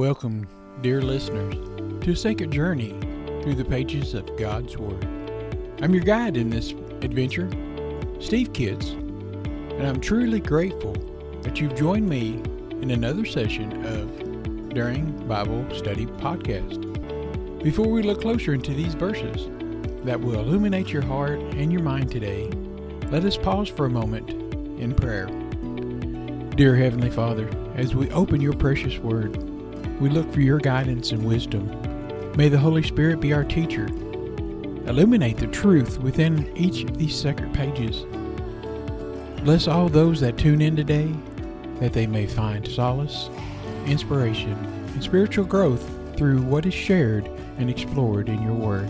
Welcome, dear listeners, to a sacred journey through the pages of God's Word. I'm your guide in this adventure, Steve Kitts, and I'm truly grateful that you've joined me in another session of During Bible Study Podcast. Before we look closer into these verses that will illuminate your heart and your mind today, let us pause for a moment in prayer. Dear Heavenly Father, as we open your precious Word, we look for your guidance and wisdom. May the Holy Spirit be our teacher. Illuminate the truth within each of these sacred pages. Bless all those that tune in today, that they may find solace, inspiration, and spiritual growth through what is shared and explored in your Word.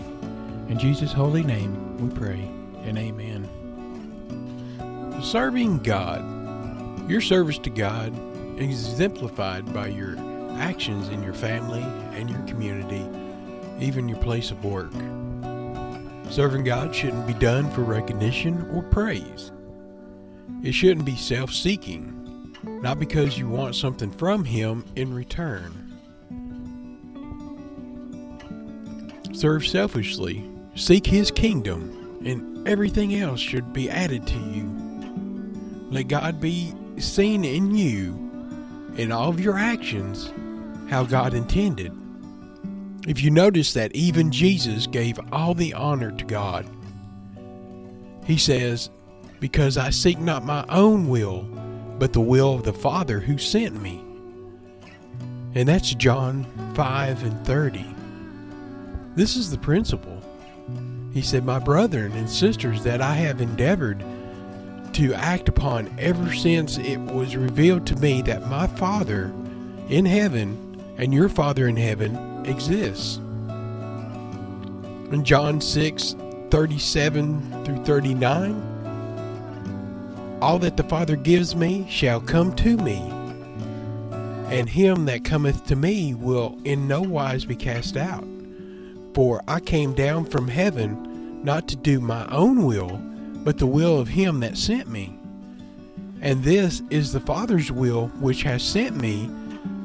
In Jesus' holy name we pray, and amen. Serving God. Your service to God is exemplified by your actions in your family and your community, even your place of work. Serving God shouldn't be done for recognition or praise. It shouldn't be self seeking, not because you want something from Him in return. Serve selfishly, seek His kingdom, and everything else should be added to you. Let God be seen in you in all of your actions how God intended. If you notice that even Jesus gave all the honor to God, he says, Because I seek not my own will, but the will of the Father who sent me. And that's John 5 and 30. This is the principle. He said, My brethren and sisters, that I have endeavored to act upon ever since it was revealed to me that my Father in heaven and your Father in heaven exists. In John 6 37 through 39, all that the Father gives me shall come to me, and him that cometh to me will in no wise be cast out. For I came down from heaven not to do my own will, but the will of him that sent me. And this is the Father's will which has sent me,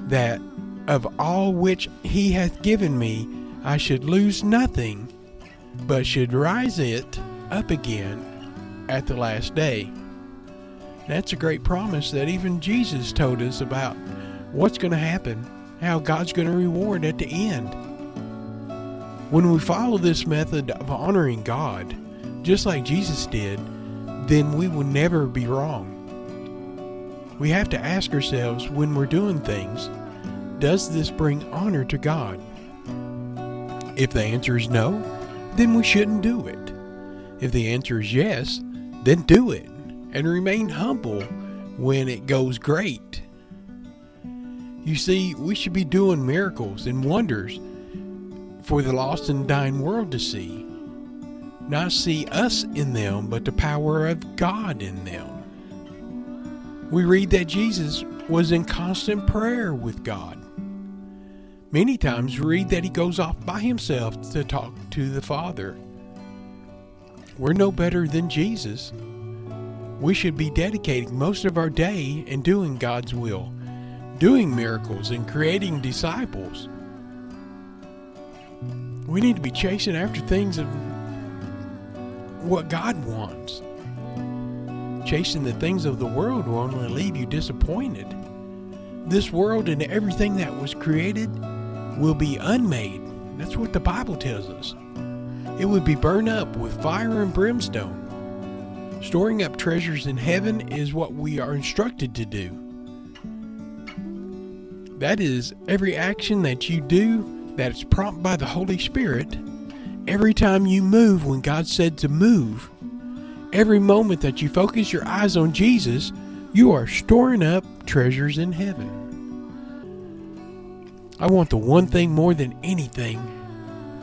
that of all which he hath given me, I should lose nothing, but should rise it up again at the last day. That's a great promise that even Jesus told us about what's going to happen, how God's going to reward at the end. When we follow this method of honoring God, just like Jesus did, then we will never be wrong. We have to ask ourselves when we're doing things does this bring honor to God? If the answer is no, then we shouldn't do it. If the answer is yes, then do it and remain humble when it goes great. You see, we should be doing miracles and wonders for the lost and dying world to see. Not see us in them, but the power of God in them. We read that Jesus was in constant prayer with God. Many times read that he goes off by himself to talk to the Father. We're no better than Jesus. We should be dedicating most of our day in doing God's will, doing miracles, and creating disciples. We need to be chasing after things of what God wants. Chasing the things of the world will only leave you disappointed. This world and everything that was created will be unmade. That's what the Bible tells us. It would be burned up with fire and brimstone. Storing up treasures in heaven is what we are instructed to do. That is, every action that you do that is prompted by the Holy Spirit, every time you move when God said to move, every moment that you focus your eyes on Jesus, you are storing up treasures in heaven. I want the one thing more than anything.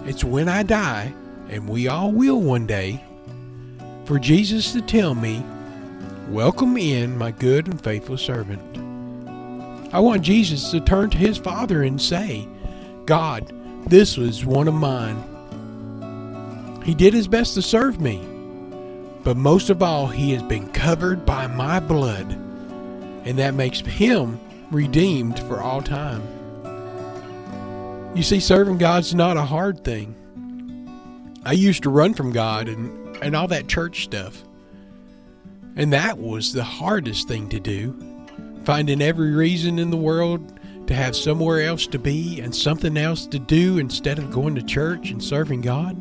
It's when I die, and we all will one day, for Jesus to tell me, Welcome in, my good and faithful servant. I want Jesus to turn to his Father and say, God, this was one of mine. He did his best to serve me, but most of all, he has been covered by my blood, and that makes him redeemed for all time. You see, serving God's not a hard thing. I used to run from God and, and all that church stuff. And that was the hardest thing to do. Finding every reason in the world to have somewhere else to be and something else to do instead of going to church and serving God.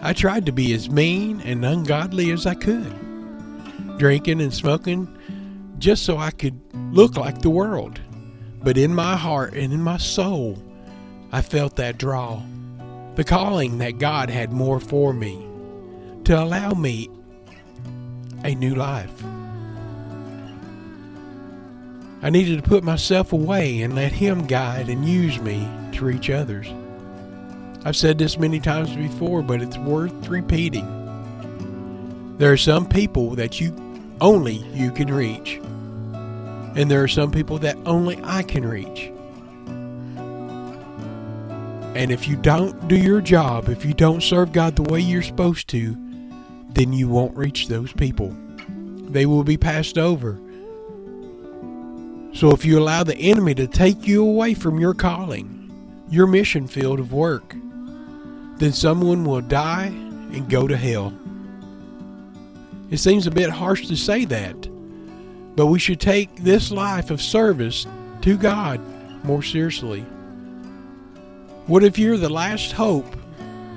I tried to be as mean and ungodly as I could, drinking and smoking just so I could look like the world. But in my heart and in my soul, I felt that draw, the calling that God had more for me, to allow me a new life. I needed to put myself away and let Him guide and use me to reach others. I've said this many times before, but it's worth repeating. There are some people that you only you can reach, and there are some people that only I can reach. And if you don't do your job, if you don't serve God the way you're supposed to, then you won't reach those people. They will be passed over. So if you allow the enemy to take you away from your calling, your mission field of work, then someone will die and go to hell. It seems a bit harsh to say that, but we should take this life of service to God more seriously. What if you're the last hope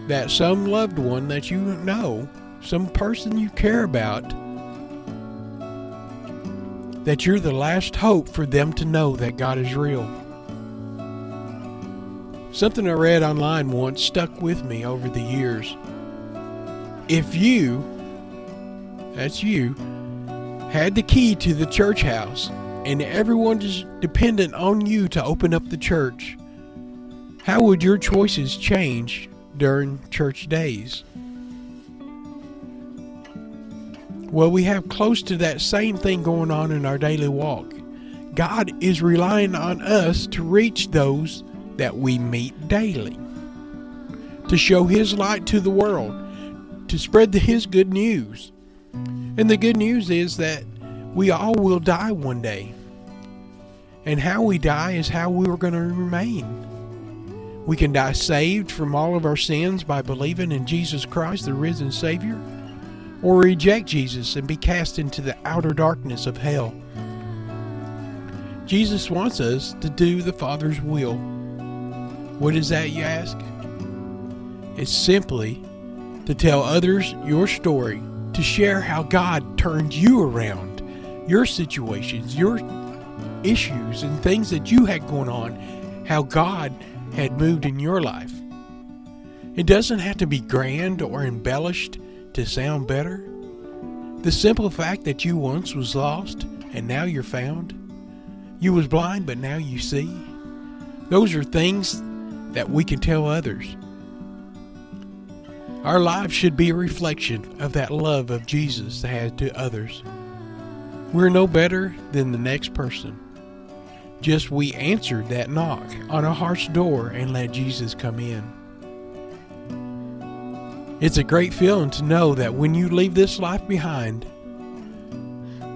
that some loved one that you know, some person you care about, that you're the last hope for them to know that God is real? Something I read online once stuck with me over the years. If you, that's you, had the key to the church house and everyone is dependent on you to open up the church, how would your choices change during church days? Well, we have close to that same thing going on in our daily walk. God is relying on us to reach those that we meet daily, to show His light to the world, to spread His good news. And the good news is that we all will die one day. And how we die is how we are going to remain. We can die saved from all of our sins by believing in Jesus Christ, the risen Savior, or reject Jesus and be cast into the outer darkness of hell. Jesus wants us to do the Father's will. What is that, you ask? It's simply to tell others your story, to share how God turned you around, your situations, your issues, and things that you had going on, how God had moved in your life. It doesn't have to be grand or embellished to sound better. The simple fact that you once was lost and now you're found. You was blind but now you see. Those are things that we can tell others. Our lives should be a reflection of that love of Jesus had to others. We're no better than the next person. Just we answered that knock on a heart's door and let Jesus come in. It's a great feeling to know that when you leave this life behind,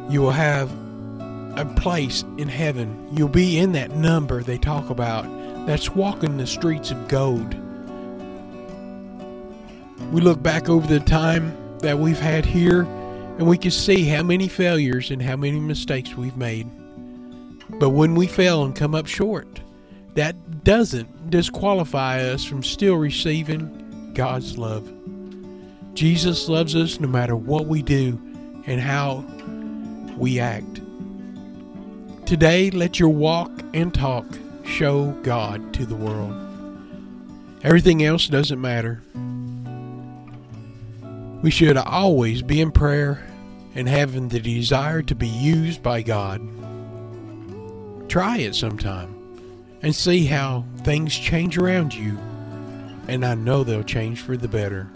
you will have a place in heaven. You'll be in that number they talk about that's walking the streets of gold. We look back over the time that we've had here and we can see how many failures and how many mistakes we've made. But when we fail and come up short, that doesn't disqualify us from still receiving God's love. Jesus loves us no matter what we do and how we act. Today, let your walk and talk show God to the world. Everything else doesn't matter. We should always be in prayer and having the desire to be used by God. Try it sometime and see how things change around you, and I know they'll change for the better.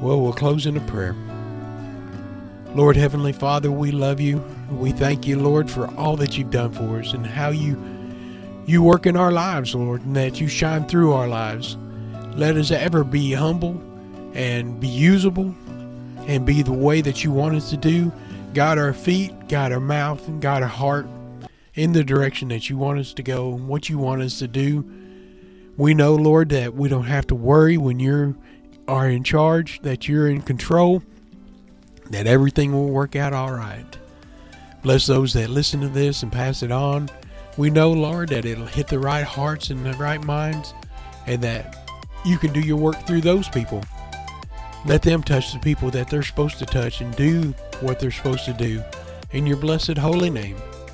Well, we'll close in a prayer. Lord Heavenly Father, we love you. We thank you, Lord, for all that you've done for us and how you you work in our lives, Lord, and that you shine through our lives. Let us ever be humble and be usable and be the way that you want us to do. Guide our feet, guide our mouth, and guide our heart in the direction that you want us to go and what you want us to do. We know, Lord, that we don't have to worry when you are in charge, that you're in control, that everything will work out all right. Bless those that listen to this and pass it on. We know, Lord, that it'll hit the right hearts and the right minds, and that you can do your work through those people. Let them touch the people that they're supposed to touch and do what they're supposed to do. In your blessed holy name,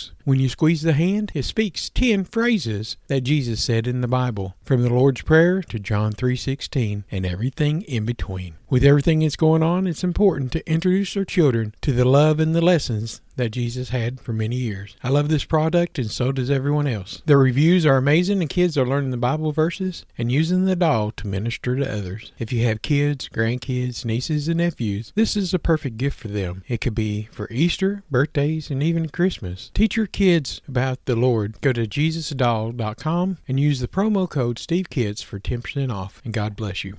works. When you squeeze the hand, it speaks 10 phrases that Jesus said in the Bible, from the Lord's Prayer to John 3:16 and everything in between. With everything that's going on, it's important to introduce our children to the love and the lessons that Jesus had for many years. I love this product and so does everyone else. The reviews are amazing and kids are learning the Bible verses and using the doll to minister to others. If you have kids, grandkids, nieces, and nephews, this is a perfect gift for them. It could be for Easter, birthdays, and even Christmas. Teach your kids about the Lord. Go to JesusDoll.com and use the promo code SteveKids for 10% off, and God bless you.